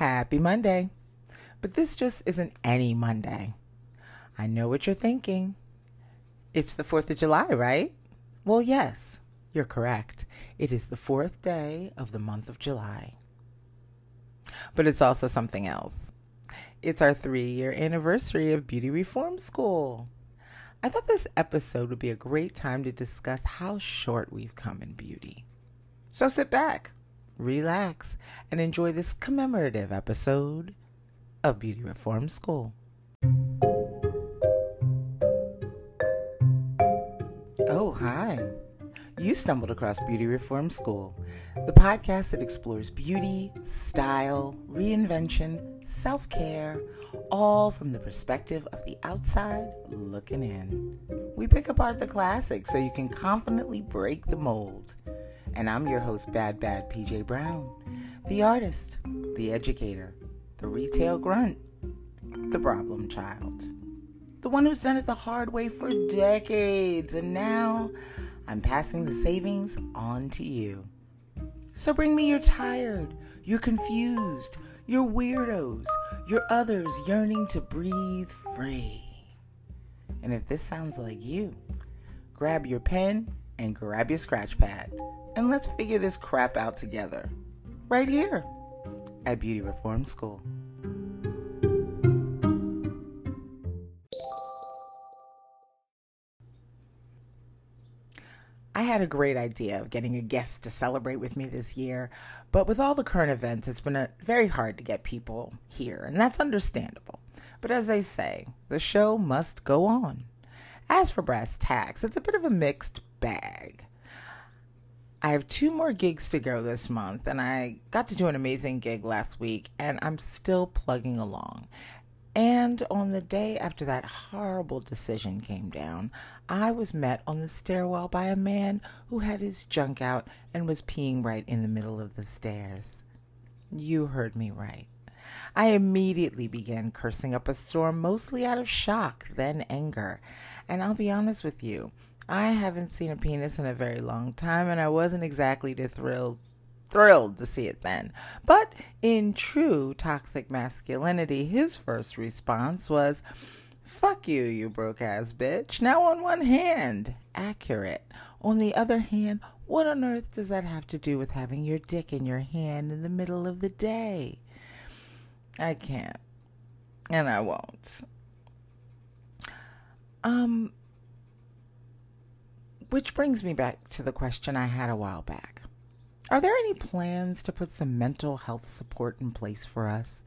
Happy Monday. But this just isn't any Monday. I know what you're thinking. It's the 4th of July, right? Well, yes, you're correct. It is the fourth day of the month of July. But it's also something else. It's our three year anniversary of Beauty Reform School. I thought this episode would be a great time to discuss how short we've come in beauty. So sit back, relax, and enjoy this commemorative episode of Beauty Reform School. Oh, hi. You stumbled across Beauty Reform School, the podcast that explores beauty, style, reinvention, self care, all from the perspective of the outside looking in. We pick apart the classics so you can confidently break the mold. And I'm your host, Bad Bad PJ Brown, the artist, the educator, the retail grunt, the problem child. The one who's done it the hard way for decades, and now I'm passing the savings on to you. So bring me your tired, your confused, your weirdos, your others yearning to breathe free. And if this sounds like you, grab your pen and grab your scratch pad, and let's figure this crap out together. Right here at Beauty Reform School. I had a great idea of getting a guest to celebrate with me this year, but with all the current events, it's been very hard to get people here, and that's understandable. But as they say, the show must go on. As for brass tacks, it's a bit of a mixed bag. I have two more gigs to go this month, and I got to do an amazing gig last week, and I'm still plugging along. And on the day after that horrible decision came down, I was met on the stairwell by a man who had his junk out and was peeing right in the middle of the stairs. You heard me right. I immediately began cursing up a storm, mostly out of shock, then anger. And I'll be honest with you, I haven't seen a penis in a very long time, and I wasn't exactly thrilled thrilled to see it then. But in true toxic masculinity, his first response was, Fuck you, you broke ass bitch. Now, on one hand, accurate. On the other hand, what on earth does that have to do with having your dick in your hand in the middle of the day? I can't. And I won't. Um, which brings me back to the question I had a while back. Are there any plans to put some mental health support in place for us?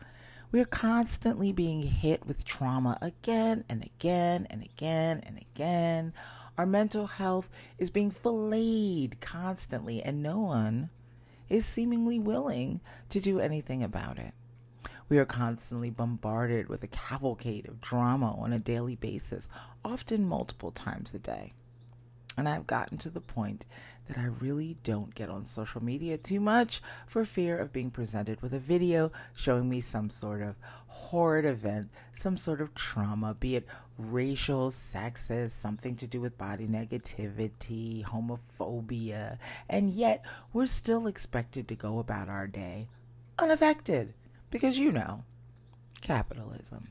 We are constantly being hit with trauma again and again and again and again. Our mental health is being filleted constantly, and no one is seemingly willing to do anything about it. We are constantly bombarded with a cavalcade of drama on a daily basis, often multiple times a day. And I've gotten to the point that I really don't get on social media too much for fear of being presented with a video showing me some sort of horrid event, some sort of trauma, be it racial, sexist, something to do with body negativity, homophobia, and yet we're still expected to go about our day unaffected because you know, capitalism.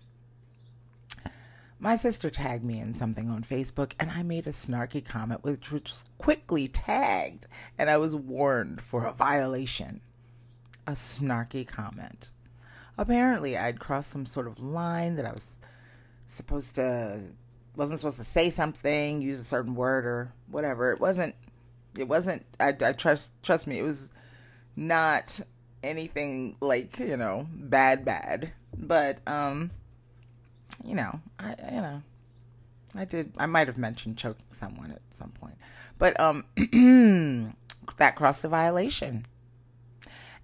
My sister tagged me in something on Facebook, and I made a snarky comment which was quickly tagged, and I was warned for a violation. A snarky comment. Apparently, I'd crossed some sort of line that I was supposed to, wasn't supposed to say something, use a certain word or whatever. It wasn't, it wasn't, I, I trust, trust me, it was not anything like, you know, bad, bad. But, um, you know, I you know, I did. I might have mentioned choking someone at some point, but um, that crossed a violation,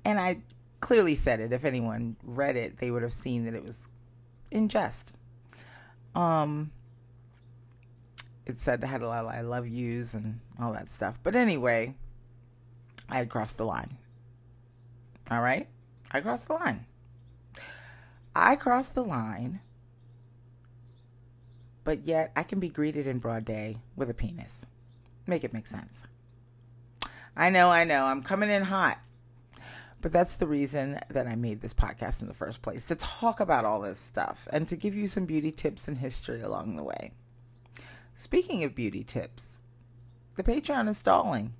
and I clearly said it. If anyone read it, they would have seen that it was in jest. Um, it said I had a lot of I love yous and all that stuff. But anyway, I had crossed the line. All right, I crossed the line. I crossed the line but yet I can be greeted in broad day with a penis. Make it make sense. I know, I know, I'm coming in hot. But that's the reason that I made this podcast in the first place to talk about all this stuff and to give you some beauty tips and history along the way. Speaking of beauty tips, the Patreon is stalling.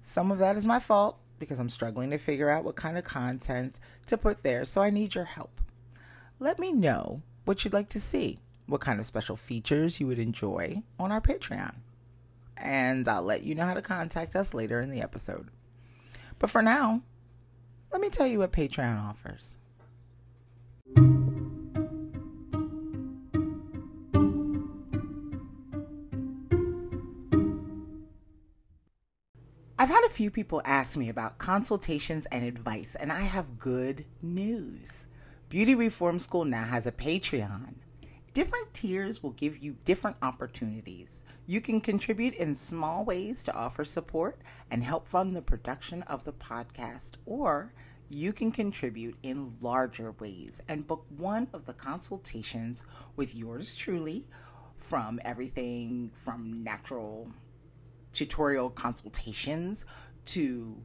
Some of that is my fault because I'm struggling to figure out what kind of content to put there, so I need your help. Let me know what you'd like to see, what kind of special features you would enjoy on our Patreon. And I'll let you know how to contact us later in the episode. But for now, let me tell you what Patreon offers. I've had a few people ask me about consultations and advice, and I have good news. Beauty Reform School now has a Patreon. Different tiers will give you different opportunities. You can contribute in small ways to offer support and help fund the production of the podcast, or you can contribute in larger ways and book one of the consultations with yours truly from everything from natural tutorial consultations to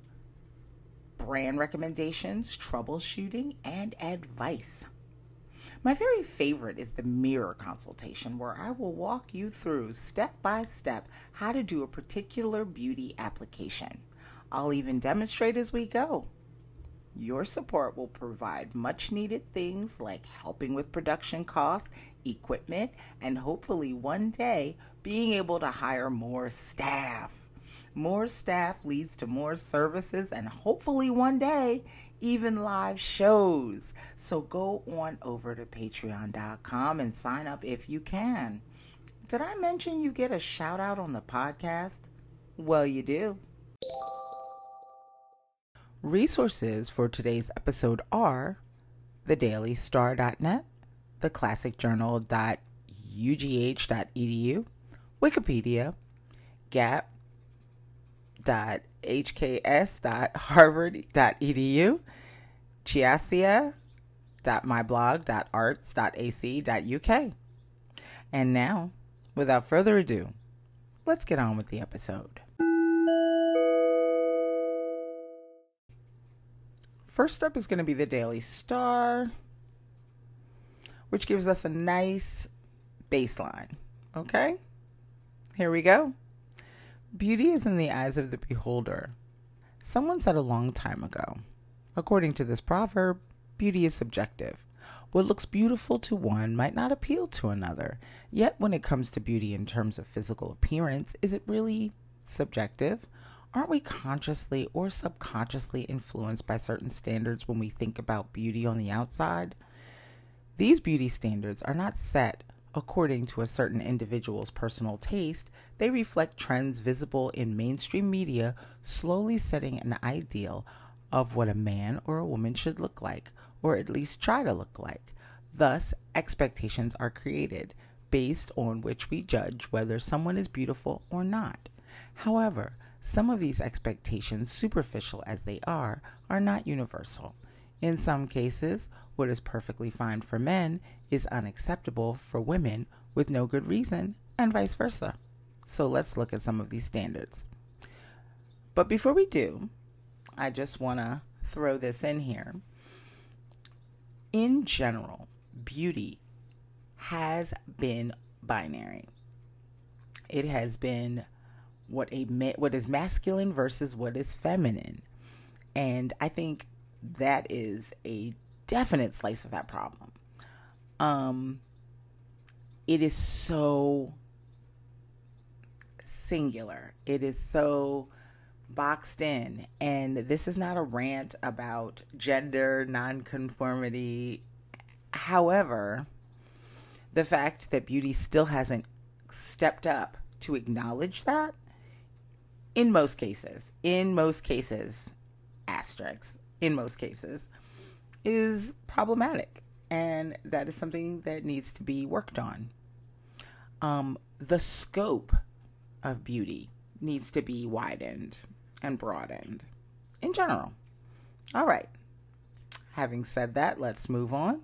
brand recommendations, troubleshooting, and advice. My very favorite is the mirror consultation, where I will walk you through step by step how to do a particular beauty application. I'll even demonstrate as we go. Your support will provide much needed things like helping with production costs, equipment, and hopefully one day being able to hire more staff. More staff leads to more services and hopefully one day even live shows. So go on over to patreon.com and sign up if you can. Did I mention you get a shout out on the podcast? Well, you do. Resources for today's episode are thedailystar.net, theclassicjournal.ugh.edu, Wikipedia, gap.hks.harvard.edu, chiasia.myblog.arts.ac.uk. And now, without further ado, let's get on with the episode. First up is going to be the Daily Star, which gives us a nice baseline. Okay? Here we go. Beauty is in the eyes of the beholder. Someone said a long time ago, according to this proverb, beauty is subjective. What looks beautiful to one might not appeal to another. Yet, when it comes to beauty in terms of physical appearance, is it really subjective? aren't we consciously or subconsciously influenced by certain standards when we think about beauty on the outside? These beauty standards are not set according to a certain individual's personal taste, they reflect trends visible in mainstream media, slowly setting an ideal of what a man or a woman should look like, or at least try to look like. Thus, expectations are created based on which we judge whether someone is beautiful or not. However, some of these expectations, superficial as they are, are not universal. In some cases, what is perfectly fine for men is unacceptable for women with no good reason, and vice versa. So let's look at some of these standards. But before we do, I just want to throw this in here. In general, beauty has been binary. It has been what a what is masculine versus what is feminine. And I think that is a definite slice of that problem. Um it is so singular. It is so boxed in. And this is not a rant about gender nonconformity. However, the fact that beauty still hasn't stepped up to acknowledge that in most cases, in most cases, asterisks, in most cases, is problematic. And that is something that needs to be worked on. Um, the scope of beauty needs to be widened and broadened in general. All right. Having said that, let's move on.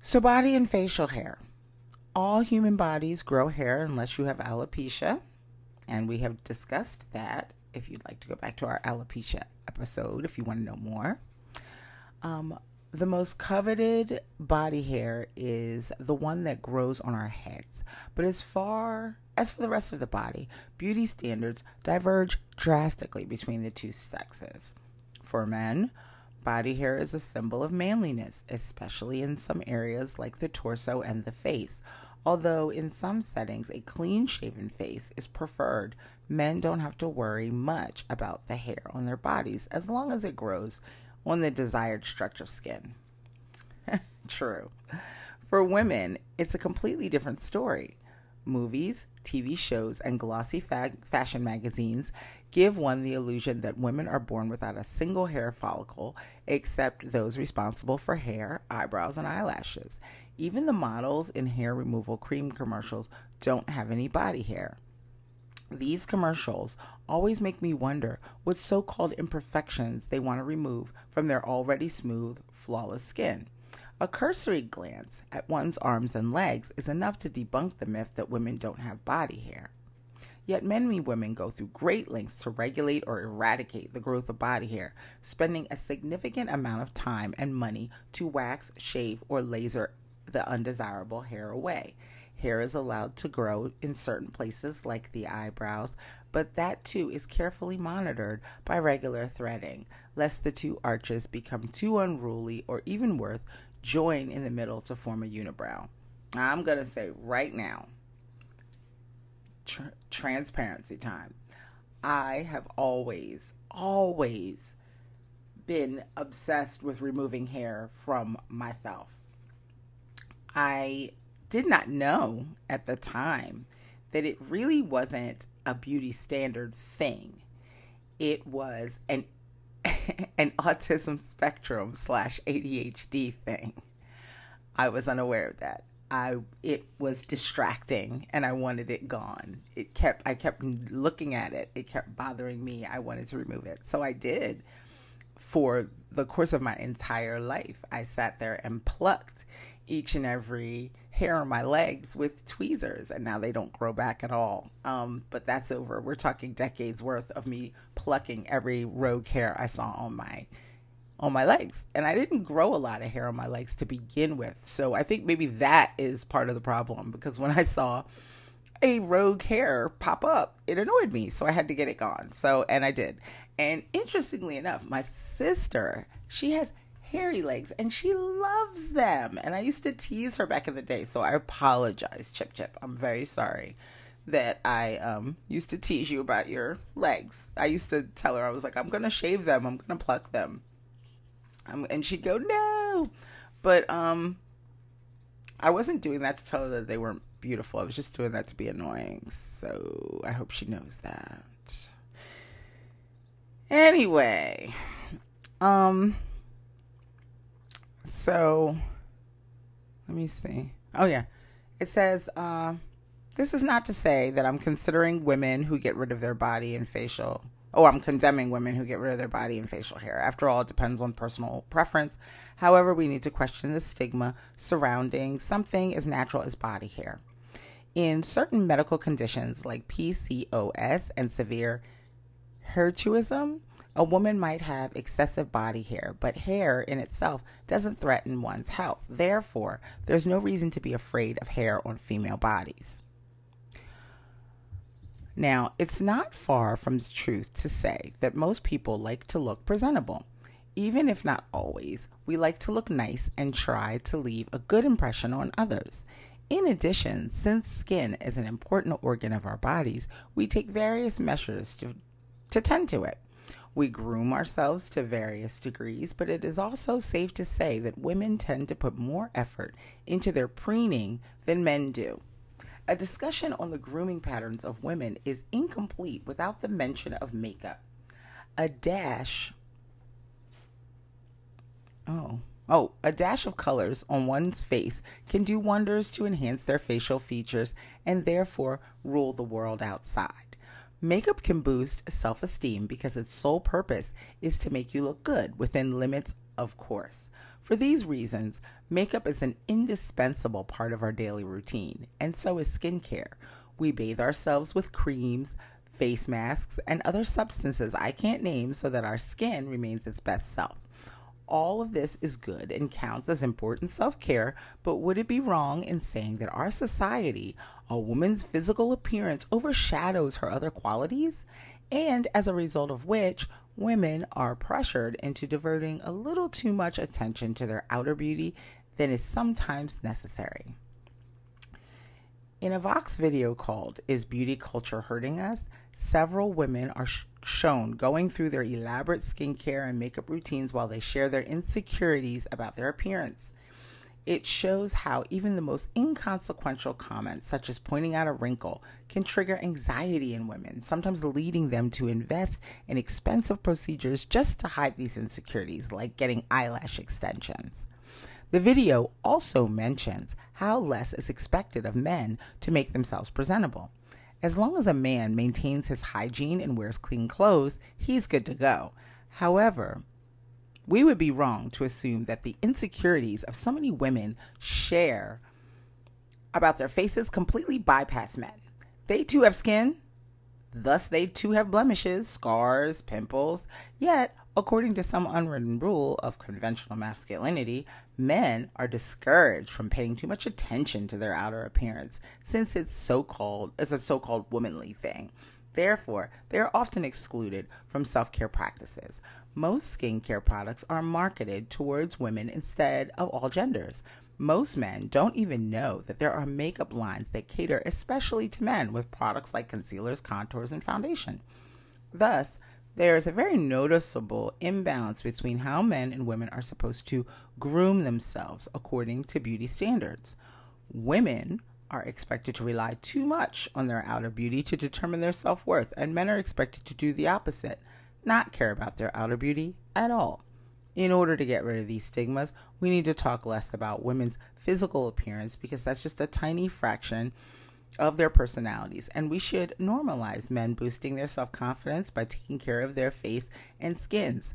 So, body and facial hair. All human bodies grow hair unless you have alopecia and we have discussed that if you'd like to go back to our alopecia episode if you want to know more. Um, the most coveted body hair is the one that grows on our heads. But as far as for the rest of the body, beauty standards diverge drastically between the two sexes. For men, body hair is a symbol of manliness, especially in some areas like the torso and the face. Although in some settings a clean shaven face is preferred, men don't have to worry much about the hair on their bodies as long as it grows on the desired stretch of skin. True. For women, it's a completely different story. Movies, TV shows, and glossy fa- fashion magazines give one the illusion that women are born without a single hair follicle except those responsible for hair, eyebrows, and eyelashes. Even the models in hair removal cream commercials don't have any body hair. These commercials always make me wonder what so called imperfections they want to remove from their already smooth, flawless skin. A cursory glance at one's arms and legs is enough to debunk the myth that women don't have body hair. Yet many women go through great lengths to regulate or eradicate the growth of body hair, spending a significant amount of time and money to wax, shave, or laser the undesirable hair away. Hair is allowed to grow in certain places, like the eyebrows, but that too is carefully monitored by regular threading, lest the two arches become too unruly or even worse, join in the middle to form a unibrow. I'm going to say right now, tr- transparency time. I have always, always been obsessed with removing hair from myself. I did not know at the time that it really wasn't a beauty standard thing. It was an an autism spectrum slash ADHD thing. I was unaware of that. I it was distracting and I wanted it gone. It kept I kept looking at it. It kept bothering me. I wanted to remove it. So I did for the course of my entire life. I sat there and plucked each and every hair on my legs with tweezers, and now they don't grow back at all. Um, but that's over. We're talking decades worth of me plucking every rogue hair I saw on my on my legs. And I didn't grow a lot of hair on my legs to begin with. So I think maybe that is part of the problem because when I saw a rogue hair pop up, it annoyed me. So I had to get it gone. So, and I did. And interestingly enough, my sister, she has hairy legs and she loves them. And I used to tease her back in the day, so I apologize, Chip Chip. I'm very sorry that I um, used to tease you about your legs. I used to tell her, I was like, I'm going to shave them, I'm going to pluck them. Um, and she'd go, no. But um, I wasn't doing that to tell her that they weren't beautiful. I was just doing that to be annoying. So I hope she knows that. Anyway, um, so let me see. Oh yeah, it says uh, this is not to say that I'm considering women who get rid of their body and facial. Oh, I'm condemning women who get rid of their body and facial hair. After all, it depends on personal preference. However, we need to question the stigma surrounding something as natural as body hair. In certain medical conditions like PCOS and severe hirsutism, a woman might have excessive body hair, but hair in itself doesn't threaten one's health. Therefore, there's no reason to be afraid of hair on female bodies. Now, it's not far from the truth to say that most people like to look presentable. Even if not always, we like to look nice and try to leave a good impression on others. In addition, since skin is an important organ of our bodies, we take various measures to, to tend to it. We groom ourselves to various degrees, but it is also safe to say that women tend to put more effort into their preening than men do. A discussion on the grooming patterns of women is incomplete without the mention of makeup. A dash. Oh. Oh, a dash of colors on one's face can do wonders to enhance their facial features and therefore rule the world outside. Makeup can boost self esteem because its sole purpose is to make you look good within limits, of course. For these reasons, makeup is an indispensable part of our daily routine, and so is skincare. We bathe ourselves with creams, face masks, and other substances I can't name so that our skin remains its best self. All of this is good and counts as important self care, but would it be wrong in saying that our society, a woman's physical appearance overshadows her other qualities? And as a result of which, women are pressured into diverting a little too much attention to their outer beauty than is sometimes necessary. In a Vox video called Is Beauty Culture Hurting Us? several women are sh- shown going through their elaborate skincare and makeup routines while they share their insecurities about their appearance. It shows how even the most inconsequential comments, such as pointing out a wrinkle, can trigger anxiety in women, sometimes leading them to invest in expensive procedures just to hide these insecurities, like getting eyelash extensions. The video also mentions how less is expected of men to make themselves presentable. As long as a man maintains his hygiene and wears clean clothes, he's good to go. However, we would be wrong to assume that the insecurities of so many women share about their faces completely bypass men. They too have skin, thus, they too have blemishes, scars, pimples, yet According to some unwritten rule of conventional masculinity, men are discouraged from paying too much attention to their outer appearance since it's so-called is a so-called womanly thing. Therefore, they are often excluded from self-care practices. Most skincare products are marketed towards women instead of all genders. Most men don't even know that there are makeup lines that cater especially to men with products like concealers, contours, and foundation. Thus, there is a very noticeable imbalance between how men and women are supposed to groom themselves according to beauty standards. Women are expected to rely too much on their outer beauty to determine their self worth, and men are expected to do the opposite, not care about their outer beauty at all. In order to get rid of these stigmas, we need to talk less about women's physical appearance because that's just a tiny fraction of their personalities, and we should normalize men boosting their self confidence by taking care of their face and skins.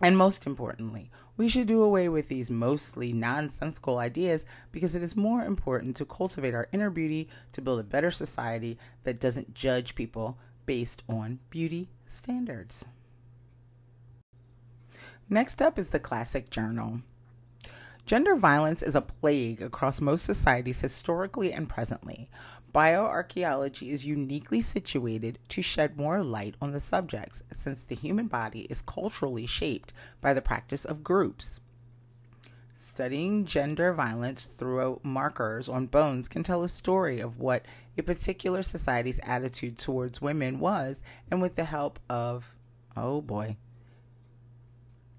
And most importantly, we should do away with these mostly nonsensical ideas because it is more important to cultivate our inner beauty to build a better society that doesn't judge people based on beauty standards. Next up is the Classic Journal. Gender violence is a plague across most societies historically and presently. Bioarchaeology is uniquely situated to shed more light on the subjects since the human body is culturally shaped by the practice of groups. Studying gender violence through markers on bones can tell a story of what a particular society's attitude towards women was, and with the help of, oh boy,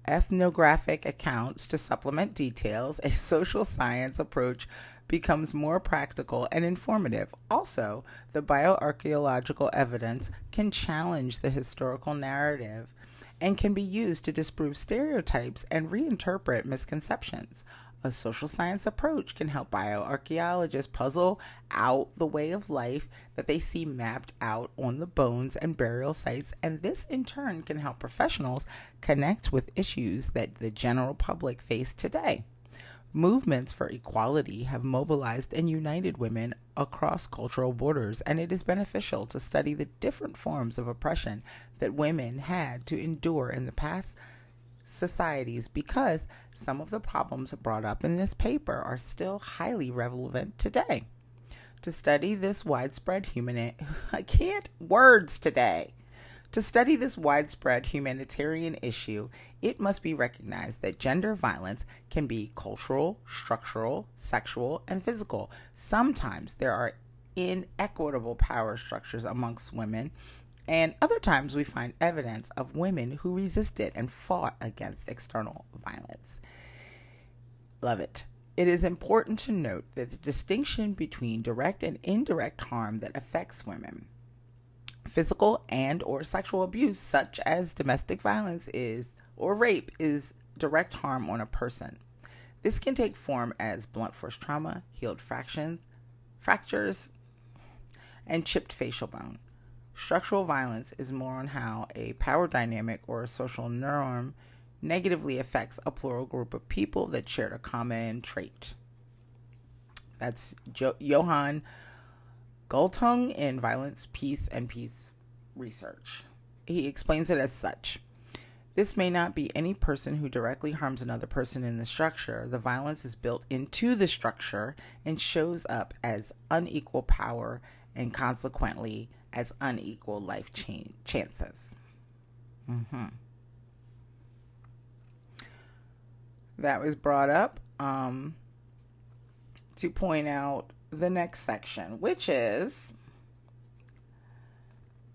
ethnographic accounts to supplement details, a social science approach becomes more practical and informative. Also, the bioarchaeological evidence can challenge the historical narrative and can be used to disprove stereotypes and reinterpret misconceptions. A social science approach can help bioarchaeologists puzzle out the way of life that they see mapped out on the bones and burial sites, and this in turn can help professionals connect with issues that the general public face today. Movements for equality have mobilized and united women across cultural borders, and it is beneficial to study the different forms of oppression that women had to endure in the past societies because some of the problems brought up in this paper are still highly relevant today. To study this widespread human I can't words today. To study this widespread humanitarian issue, it must be recognized that gender violence can be cultural, structural, sexual, and physical. Sometimes there are inequitable power structures amongst women and other times we find evidence of women who resisted and fought against external violence. Love it. It is important to note that the distinction between direct and indirect harm that affects women physical and or sexual abuse such as domestic violence is or rape is direct harm on a person. This can take form as blunt force trauma, healed fractions, fractures, and chipped facial bone. Structural violence is more on how a power dynamic or a social norm negatively affects a plural group of people that share a common trait. That's jo- Johan Galtung in Violence, Peace, and Peace research. He explains it as such. This may not be any person who directly harms another person in the structure. The violence is built into the structure and shows up as unequal power and consequently as unequal life ch- chances. Mm-hmm. That was brought up um, to point out the next section, which is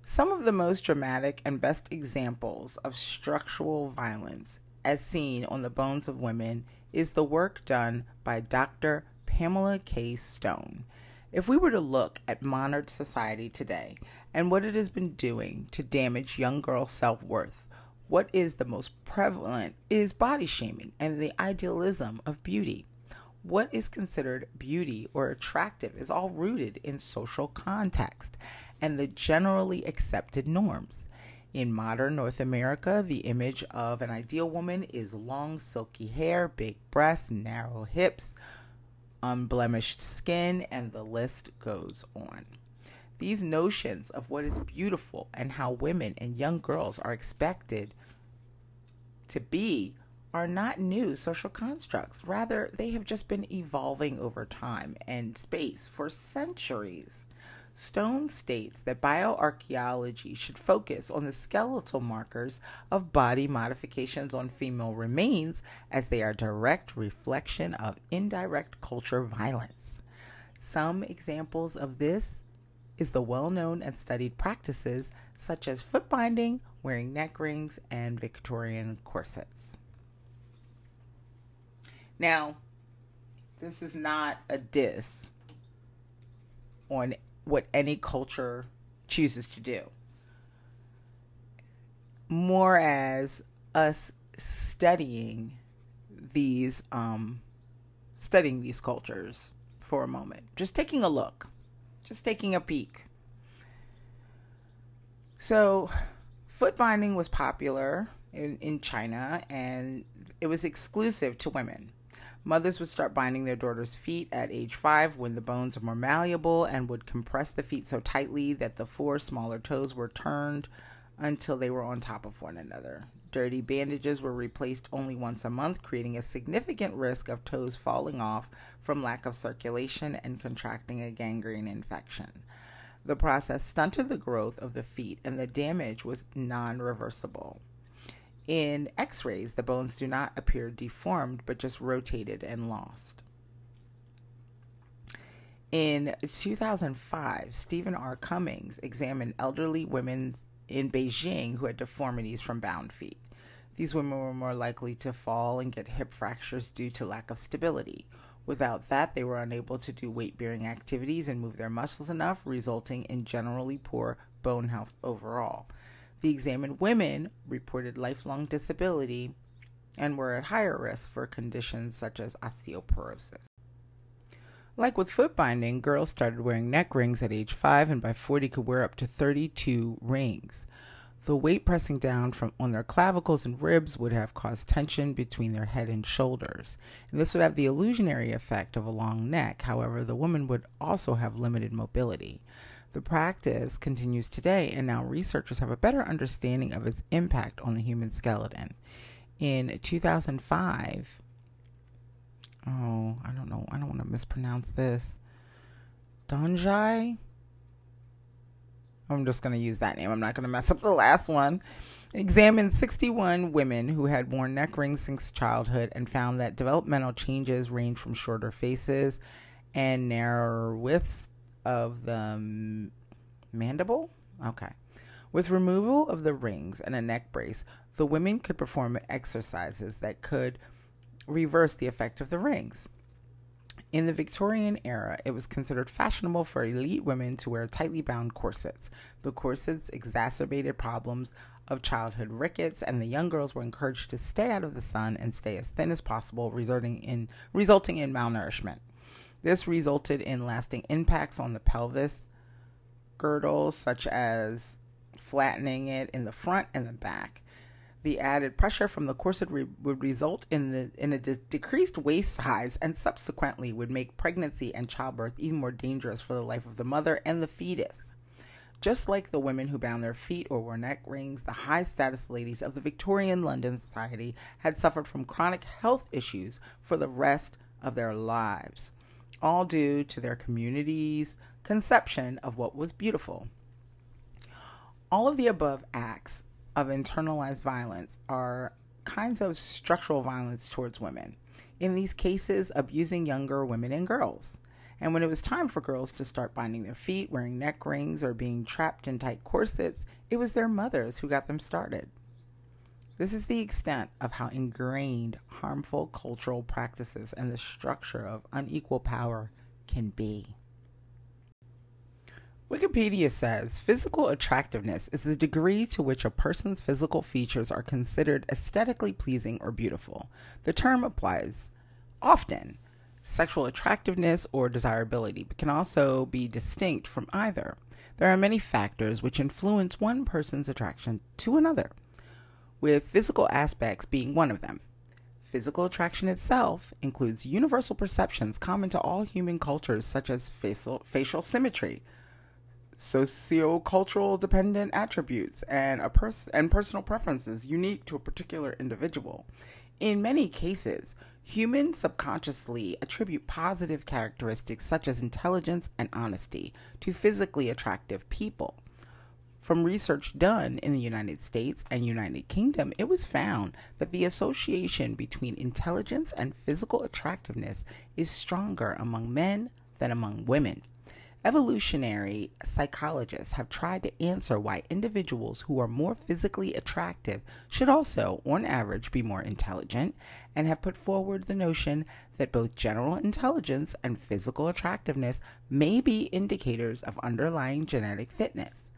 some of the most dramatic and best examples of structural violence, as seen on the bones of women, is the work done by Dr. Pamela K. Stone. If we were to look at modern society today and what it has been doing to damage young girls' self worth, what is the most prevalent is body shaming and the idealism of beauty. What is considered beauty or attractive is all rooted in social context and the generally accepted norms. In modern North America, the image of an ideal woman is long, silky hair, big breasts, narrow hips, unblemished skin, and the list goes on. These notions of what is beautiful and how women and young girls are expected to be are not new social constructs. Rather, they have just been evolving over time and space for centuries. Stone states that bioarchaeology should focus on the skeletal markers of body modifications on female remains as they are direct reflection of indirect culture violence. Some examples of this is the well-known and studied practices such as foot binding, wearing neck rings, and Victorian corsets. Now, this is not a diss on what any culture chooses to do. More as us studying these um, studying these cultures for a moment. Just taking a look. Just taking a peek. So foot binding was popular in, in China and it was exclusive to women. Mothers would start binding their daughters' feet at age five when the bones are more malleable and would compress the feet so tightly that the four smaller toes were turned until they were on top of one another. Dirty bandages were replaced only once a month, creating a significant risk of toes falling off from lack of circulation and contracting a gangrene infection. The process stunted the growth of the feet and the damage was non reversible. In x rays, the bones do not appear deformed but just rotated and lost. In 2005, Steven R. Cummings examined elderly women in Beijing who had deformities from bound feet. These women were more likely to fall and get hip fractures due to lack of stability. Without that, they were unable to do weight bearing activities and move their muscles enough, resulting in generally poor bone health overall. The examined women reported lifelong disability and were at higher risk for conditions such as osteoporosis. Like with foot binding, girls started wearing neck rings at age 5 and by 40 could wear up to 32 rings. The weight pressing down from on their clavicles and ribs would have caused tension between their head and shoulders. And this would have the illusionary effect of a long neck. However, the woman would also have limited mobility. The practice continues today, and now researchers have a better understanding of its impact on the human skeleton. In 2005, oh, I don't know, I don't want to mispronounce this. Donjai? I'm just going to use that name. I'm not going to mess up the last one. Examined 61 women who had worn neck rings since childhood and found that developmental changes range from shorter faces and narrower widths of the mandible. Okay. With removal of the rings and a neck brace, the women could perform exercises that could reverse the effect of the rings. In the Victorian era, it was considered fashionable for elite women to wear tightly bound corsets. The corsets exacerbated problems of childhood rickets, and the young girls were encouraged to stay out of the sun and stay as thin as possible, resulting in resulting in malnourishment. This resulted in lasting impacts on the pelvis girdles, such as flattening it in the front and the back. The added pressure from the corset re- would result in, the, in a de- decreased waist size and subsequently would make pregnancy and childbirth even more dangerous for the life of the mother and the fetus. Just like the women who bound their feet or wore neck rings, the high status ladies of the Victorian London society had suffered from chronic health issues for the rest of their lives, all due to their community's conception of what was beautiful. All of the above acts of internalized violence are kinds of structural violence towards women. In these cases, abusing younger women and girls. And when it was time for girls to start binding their feet, wearing neck rings, or being trapped in tight corsets, it was their mothers who got them started. This is the extent of how ingrained harmful cultural practices and the structure of unequal power can be. Wikipedia says physical attractiveness is the degree to which a person's physical features are considered aesthetically pleasing or beautiful. The term applies often sexual attractiveness or desirability, but can also be distinct from either. There are many factors which influence one person's attraction to another, with physical aspects being one of them. Physical attraction itself includes universal perceptions common to all human cultures, such as facial, facial symmetry, sociocultural dependent attributes, and, a pers- and personal preferences unique to a particular individual. In many cases, Humans subconsciously attribute positive characteristics such as intelligence and honesty to physically attractive people. From research done in the United States and United Kingdom, it was found that the association between intelligence and physical attractiveness is stronger among men than among women. Evolutionary psychologists have tried to answer why individuals who are more physically attractive should also, on average, be more intelligent, and have put forward the notion that both general intelligence and physical attractiveness may be indicators of underlying genetic fitness.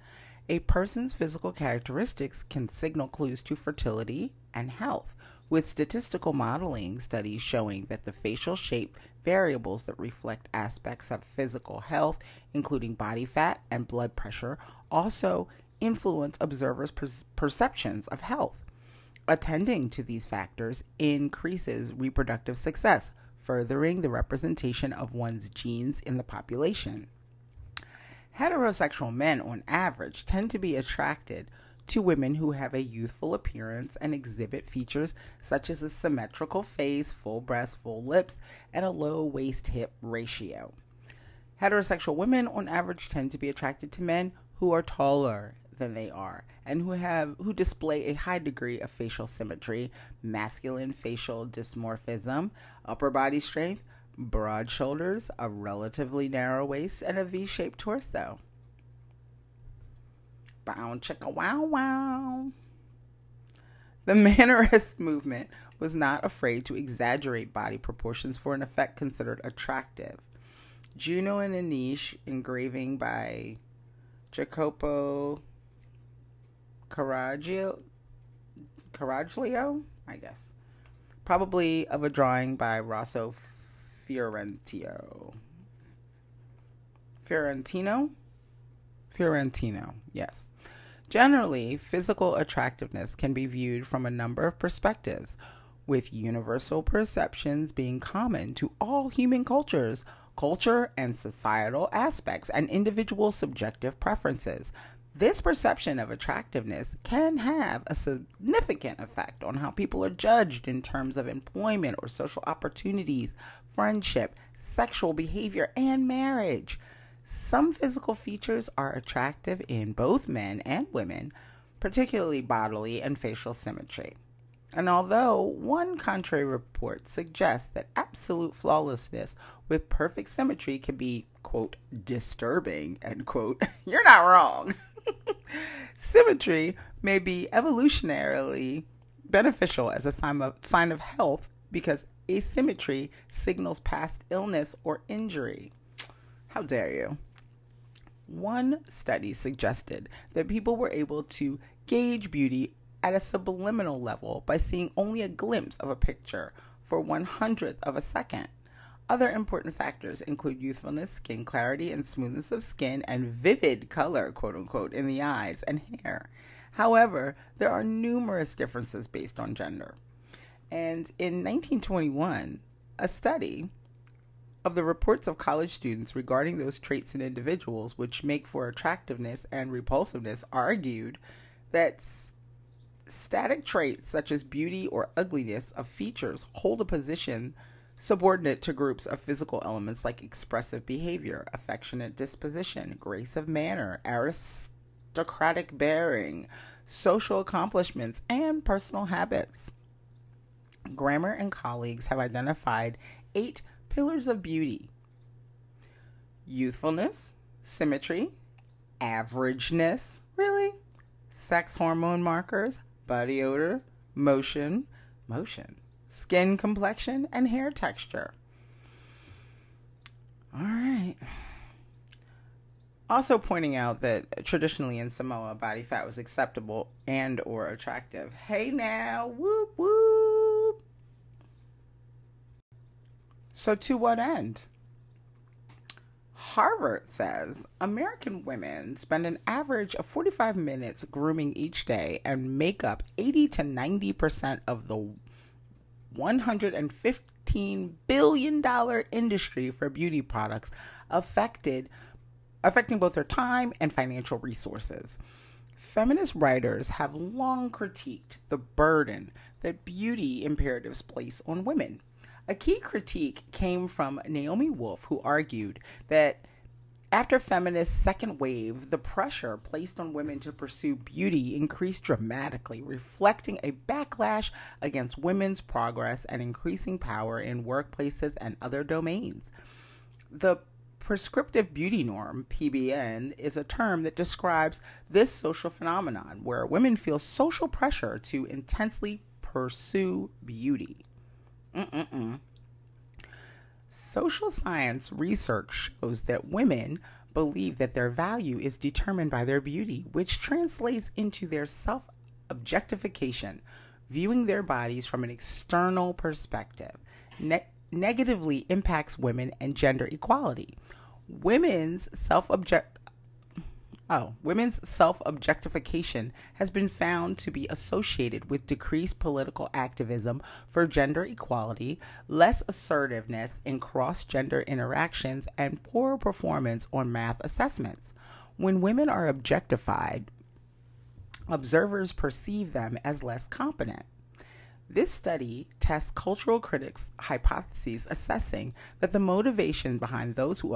A person's physical characteristics can signal clues to fertility and health, with statistical modeling studies showing that the facial shape variables that reflect aspects of physical health, including body fat and blood pressure, also influence observers' per- perceptions of health. Attending to these factors increases reproductive success, furthering the representation of one's genes in the population. Heterosexual men, on average, tend to be attracted to women who have a youthful appearance and exhibit features such as a symmetrical face, full breasts, full lips, and a low waist hip ratio. Heterosexual women on average tend to be attracted to men who are taller than they are and who have who display a high degree of facial symmetry, masculine facial dimorphism, upper body strength, broad shoulders, a relatively narrow waist, and a V-shaped torso. Bow chicka wow wow. The Mannerist movement was not afraid to exaggerate body proportions for an effect considered attractive. Juno and Anish, engraving by Jacopo Caraglio, Caraglio, I guess, probably of a drawing by Rosso Fiorentino. Fiorentino? Fiorentino, yes. Generally, physical attractiveness can be viewed from a number of perspectives, with universal perceptions being common to all human cultures, culture and societal aspects, and individual subjective preferences. This perception of attractiveness can have a significant effect on how people are judged in terms of employment or social opportunities, friendship, sexual behavior, and marriage. Some physical features are attractive in both men and women, particularly bodily and facial symmetry. And although one contrary report suggests that absolute flawlessness with perfect symmetry can be, quote, disturbing, end quote, you're not wrong. symmetry may be evolutionarily beneficial as a sign of, sign of health because asymmetry signals past illness or injury. How dare you? One study suggested that people were able to gauge beauty at a subliminal level by seeing only a glimpse of a picture for one hundredth of a second. Other important factors include youthfulness, skin clarity, and smoothness of skin, and vivid color, quote unquote, in the eyes and hair. However, there are numerous differences based on gender. And in 1921, a study of the reports of college students regarding those traits in individuals which make for attractiveness and repulsiveness argued that static traits such as beauty or ugliness of features hold a position subordinate to groups of physical elements like expressive behavior, affectionate disposition, grace of manner, aristocratic bearing, social accomplishments, and personal habits. Grammer and colleagues have identified eight pillars of beauty youthfulness, symmetry, averageness, really, sex hormone markers, body odor, motion, motion, skin complexion, and hair texture. All right. Also pointing out that traditionally in Samoa, body fat was acceptable and or attractive. Hey now, whoop whoop. So to what end? Harvard says American women spend an average of 45 minutes grooming each day and make up 80 to 90% of the $115 billion industry for beauty products affected affecting both their time and financial resources. Feminist writers have long critiqued the burden that beauty imperatives place on women. A key critique came from Naomi Wolf, who argued that after feminist second wave, the pressure placed on women to pursue beauty increased dramatically, reflecting a backlash against women's progress and increasing power in workplaces and other domains. The prescriptive beauty norm, PBN, is a term that describes this social phenomenon where women feel social pressure to intensely pursue beauty. Mm-mm-mm. Social science research shows that women believe that their value is determined by their beauty, which translates into their self objectification, viewing their bodies from an external perspective. Ne- negatively impacts women and gender equality. Women's self Oh, women's self objectification has been found to be associated with decreased political activism for gender equality, less assertiveness in cross gender interactions, and poor performance on math assessments. When women are objectified, observers perceive them as less competent. This study tests cultural critics' hypotheses assessing that the motivation behind those who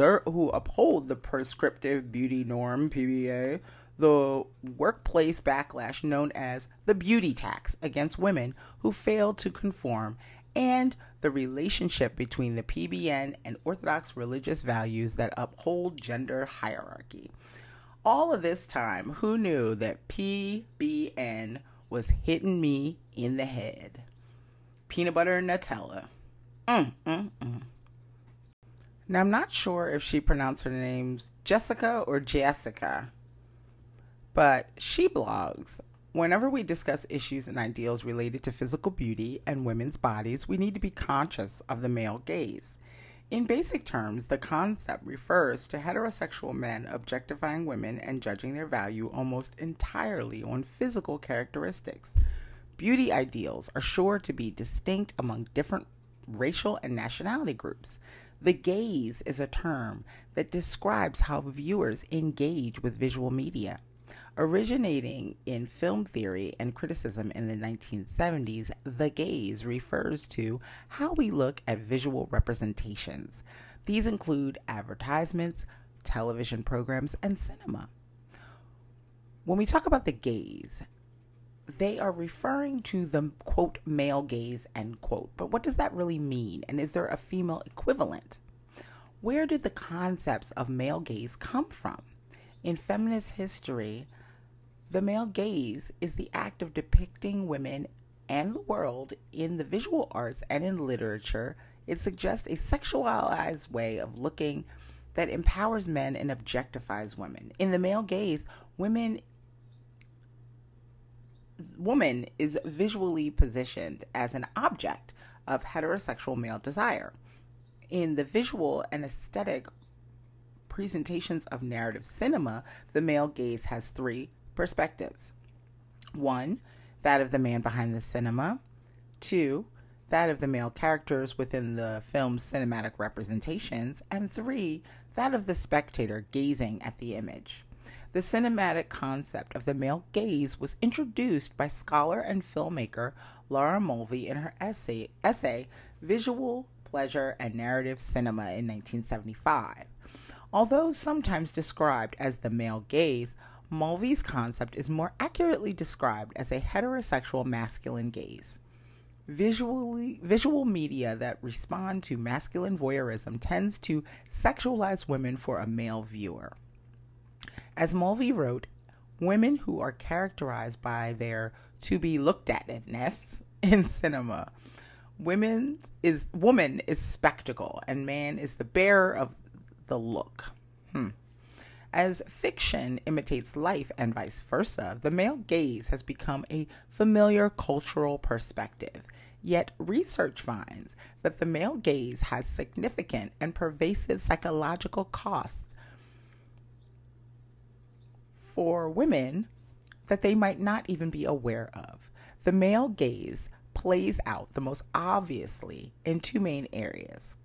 ob- who uphold the prescriptive beauty norm PBA, the workplace backlash known as the beauty tax against women who fail to conform, and the relationship between the PBN and Orthodox religious values that uphold gender hierarchy. All of this time, who knew that PBN was hitting me in the head? Peanut butter and Nutella. Mm, mm, mm. Now, I'm not sure if she pronounced her names Jessica or Jessica, but she blogs. Whenever we discuss issues and ideals related to physical beauty and women's bodies, we need to be conscious of the male gaze. In basic terms, the concept refers to heterosexual men objectifying women and judging their value almost entirely on physical characteristics. Beauty ideals are sure to be distinct among different racial and nationality groups. The gaze is a term that describes how viewers engage with visual media. Originating in film theory and criticism in the 1970s, the gaze refers to how we look at visual representations. These include advertisements, television programs, and cinema. When we talk about the gaze, they are referring to the quote male gaze end quote. But what does that really mean? And is there a female equivalent? Where did the concepts of male gaze come from? In feminist history, the male gaze is the act of depicting women and the world in the visual arts and in literature. It suggests a sexualized way of looking that empowers men and objectifies women. In the male gaze, women woman is visually positioned as an object of heterosexual male desire. In the visual and aesthetic presentations of narrative cinema, the male gaze has three perspectives. One, that of the man behind the cinema. Two, that of the male characters within the film's cinematic representations, and three, that of the spectator gazing at the image. The cinematic concept of the male gaze was introduced by scholar and filmmaker Laura Mulvey in her essay, essay Visual Pleasure and Narrative Cinema in 1975. Although sometimes described as the male gaze, Mulvey's concept is more accurately described as a heterosexual masculine gaze. Visually, visual media that respond to masculine voyeurism tends to sexualize women for a male viewer. As Mulvey wrote, women who are characterized by their to be looked at ness in cinema. Women is woman is spectacle and man is the bearer of the look. Hmm. As fiction imitates life and vice versa, the male gaze has become a familiar cultural perspective. Yet research finds that the male gaze has significant and pervasive psychological costs for women that they might not even be aware of. The male gaze plays out the most obviously in two main areas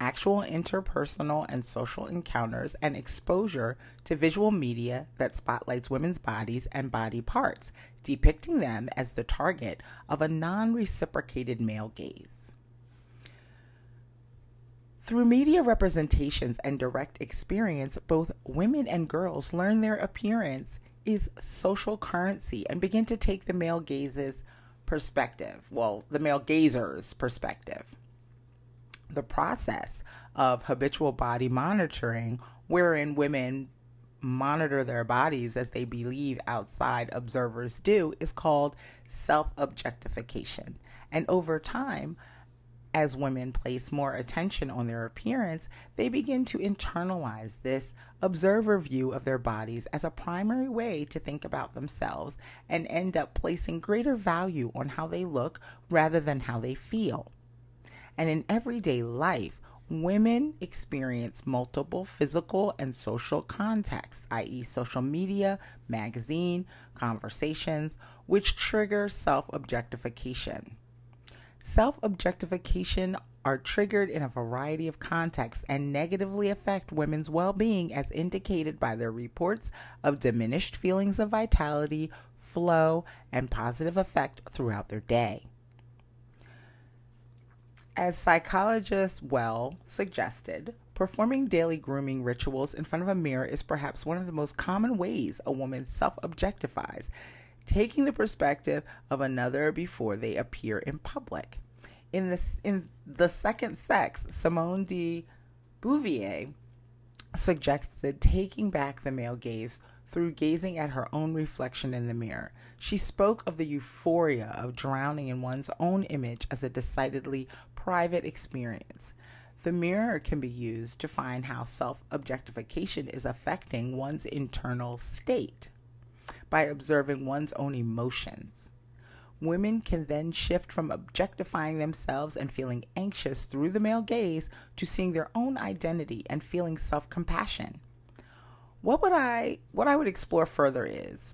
actual interpersonal and social encounters, and exposure to visual media that spotlights women's bodies and body parts, depicting them as the target of a non reciprocated male gaze. Through media representations and direct experience, both women and girls learn their appearance is social currency and begin to take the male gaze's perspective, well, the male gazer's perspective the process of habitual body monitoring, wherein women monitor their bodies as they believe outside observers do, is called self objectification. And over time, as women place more attention on their appearance, they begin to internalize this observer view of their bodies as a primary way to think about themselves and end up placing greater value on how they look rather than how they feel. And in everyday life, women experience multiple physical and social contexts, i.e., social media, magazine, conversations, which trigger self objectification. Self objectification are triggered in a variety of contexts and negatively affect women's well being, as indicated by their reports of diminished feelings of vitality, flow, and positive effect throughout their day. As psychologist Well suggested, performing daily grooming rituals in front of a mirror is perhaps one of the most common ways a woman self objectifies, taking the perspective of another before they appear in public. In the, in the Second Sex, Simone de Beauvoir suggested taking back the male gaze through gazing at her own reflection in the mirror. She spoke of the euphoria of drowning in one's own image as a decidedly private experience. The mirror can be used to find how self objectification is affecting one's internal state by observing one's own emotions. Women can then shift from objectifying themselves and feeling anxious through the male gaze to seeing their own identity and feeling self compassion. What would I what I would explore further is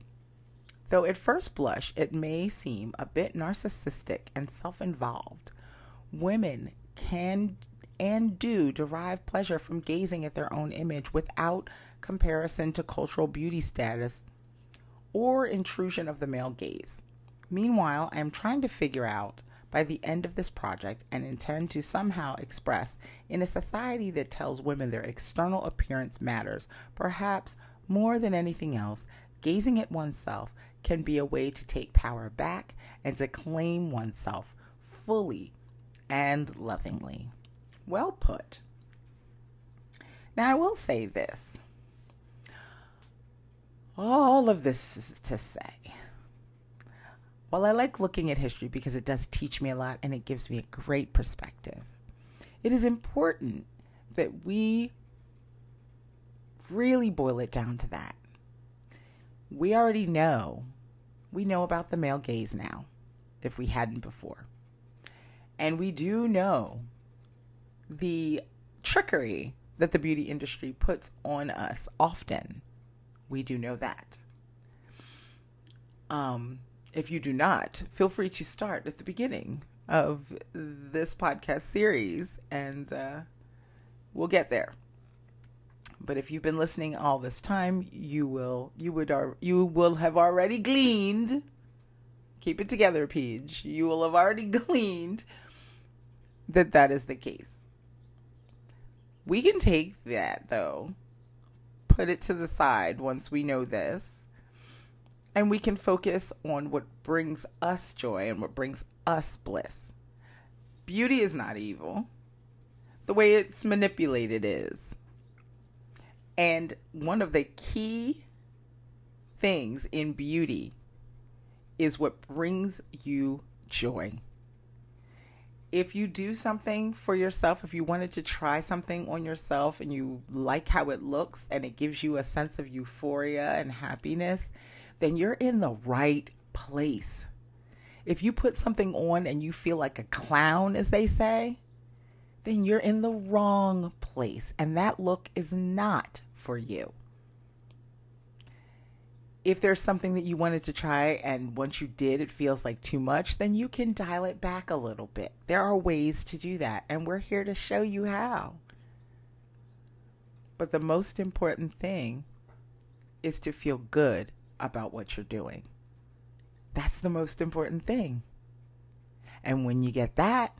though at first blush it may seem a bit narcissistic and self-involved, women can and do derive pleasure from gazing at their own image without comparison to cultural beauty status or intrusion of the male gaze. Meanwhile, I am trying to figure out by the end of this project and intend to somehow express in a society that tells women their external appearance matters, perhaps more than anything else, gazing at oneself can be a way to take power back and to claim oneself fully and lovingly. Well put. Now, I will say this. All of this is to say while I like looking at history because it does teach me a lot and it gives me a great perspective, it is important that we really boil it down to that. We already know, we know about the male gaze now, if we hadn't before. And we do know the trickery that the beauty industry puts on us often. We do know that. Um, if you do not, feel free to start at the beginning of this podcast series, and uh, we'll get there. But if you've been listening all this time, you will you would you will have already gleaned. Keep it together, Peach. You will have already gleaned that that is the case. We can take that though, put it to the side once we know this, and we can focus on what brings us joy and what brings us bliss. Beauty is not evil. The way it's manipulated is. And one of the key things in beauty is what brings you joy. If you do something for yourself, if you wanted to try something on yourself and you like how it looks and it gives you a sense of euphoria and happiness, then you're in the right place. If you put something on and you feel like a clown, as they say, then you're in the wrong place. And that look is not for you. If there's something that you wanted to try and once you did it feels like too much, then you can dial it back a little bit. There are ways to do that, and we're here to show you how. But the most important thing is to feel good about what you're doing. That's the most important thing. And when you get that,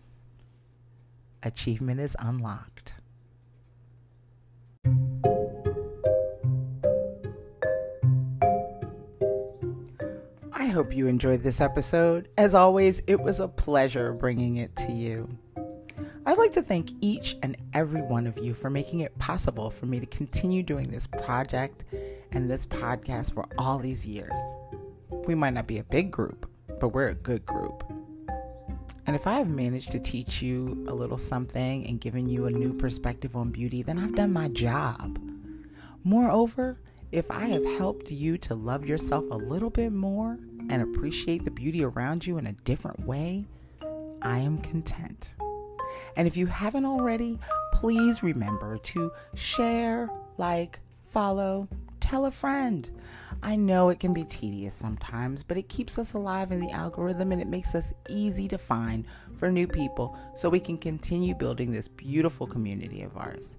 achievement is unlocked. Hope you enjoyed this episode. As always, it was a pleasure bringing it to you. I'd like to thank each and every one of you for making it possible for me to continue doing this project and this podcast for all these years. We might not be a big group, but we're a good group. And if I have managed to teach you a little something and given you a new perspective on beauty, then I've done my job. Moreover, if I have helped you to love yourself a little bit more and appreciate the beauty around you in a different way, I am content. And if you haven't already, please remember to share, like, follow, tell a friend. I know it can be tedious sometimes, but it keeps us alive in the algorithm and it makes us easy to find for new people so we can continue building this beautiful community of ours.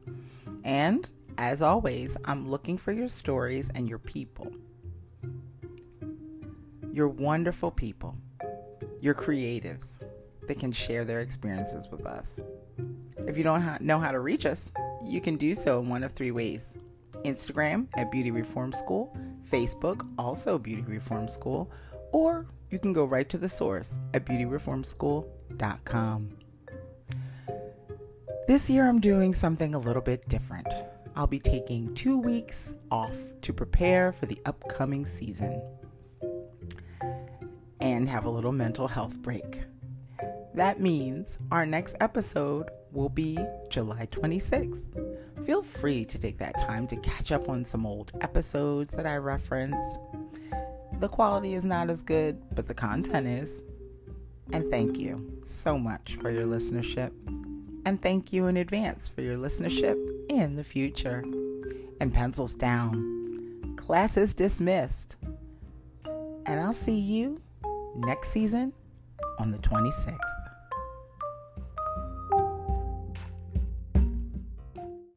And as always, I'm looking for your stories and your people. You're wonderful people. You're creatives that can share their experiences with us. If you don't know how to reach us, you can do so in one of three ways. Instagram at Beauty Reform School, Facebook, also Beauty Reform School, or you can go right to the source at beautyreformschool.com. This year I'm doing something a little bit different. I'll be taking two weeks off to prepare for the upcoming season and have a little mental health break. That means our next episode will be July 26th. Feel free to take that time to catch up on some old episodes that I reference. The quality is not as good, but the content is. And thank you so much for your listenership. And thank you in advance for your listenership in the future. And pencils down. Class is dismissed. And I'll see you next season on the 26th.